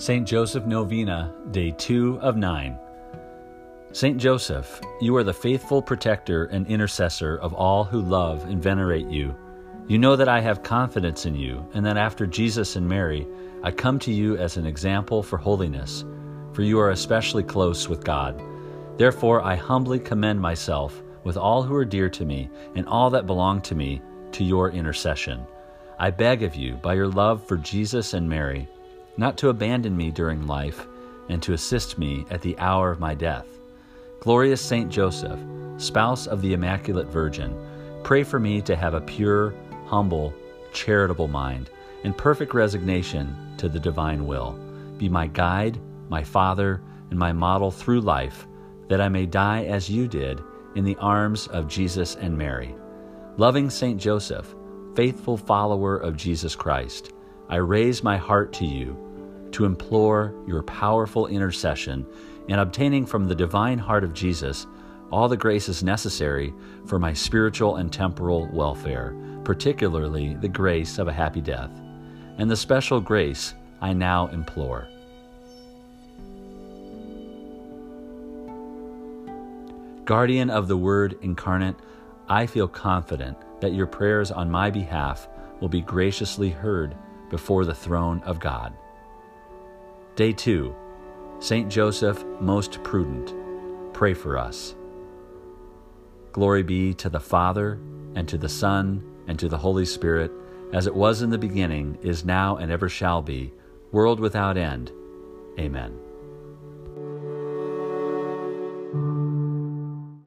St. Joseph Novena, Day 2 of 9. St. Joseph, you are the faithful protector and intercessor of all who love and venerate you. You know that I have confidence in you, and that after Jesus and Mary, I come to you as an example for holiness, for you are especially close with God. Therefore, I humbly commend myself with all who are dear to me and all that belong to me to your intercession. I beg of you, by your love for Jesus and Mary, not to abandon me during life, and to assist me at the hour of my death. Glorious Saint Joseph, spouse of the Immaculate Virgin, pray for me to have a pure, humble, charitable mind, and perfect resignation to the divine will. Be my guide, my father, and my model through life, that I may die as you did in the arms of Jesus and Mary. Loving Saint Joseph, faithful follower of Jesus Christ, I raise my heart to you to implore your powerful intercession in obtaining from the divine heart of Jesus all the graces necessary for my spiritual and temporal welfare, particularly the grace of a happy death, and the special grace I now implore. Guardian of the Word incarnate, I feel confident that your prayers on my behalf will be graciously heard before the throne of God. Day 2 Saint Joseph, most prudent, pray for us. Glory be to the Father, and to the Son, and to the Holy Spirit, as it was in the beginning, is now, and ever shall be, world without end. Amen.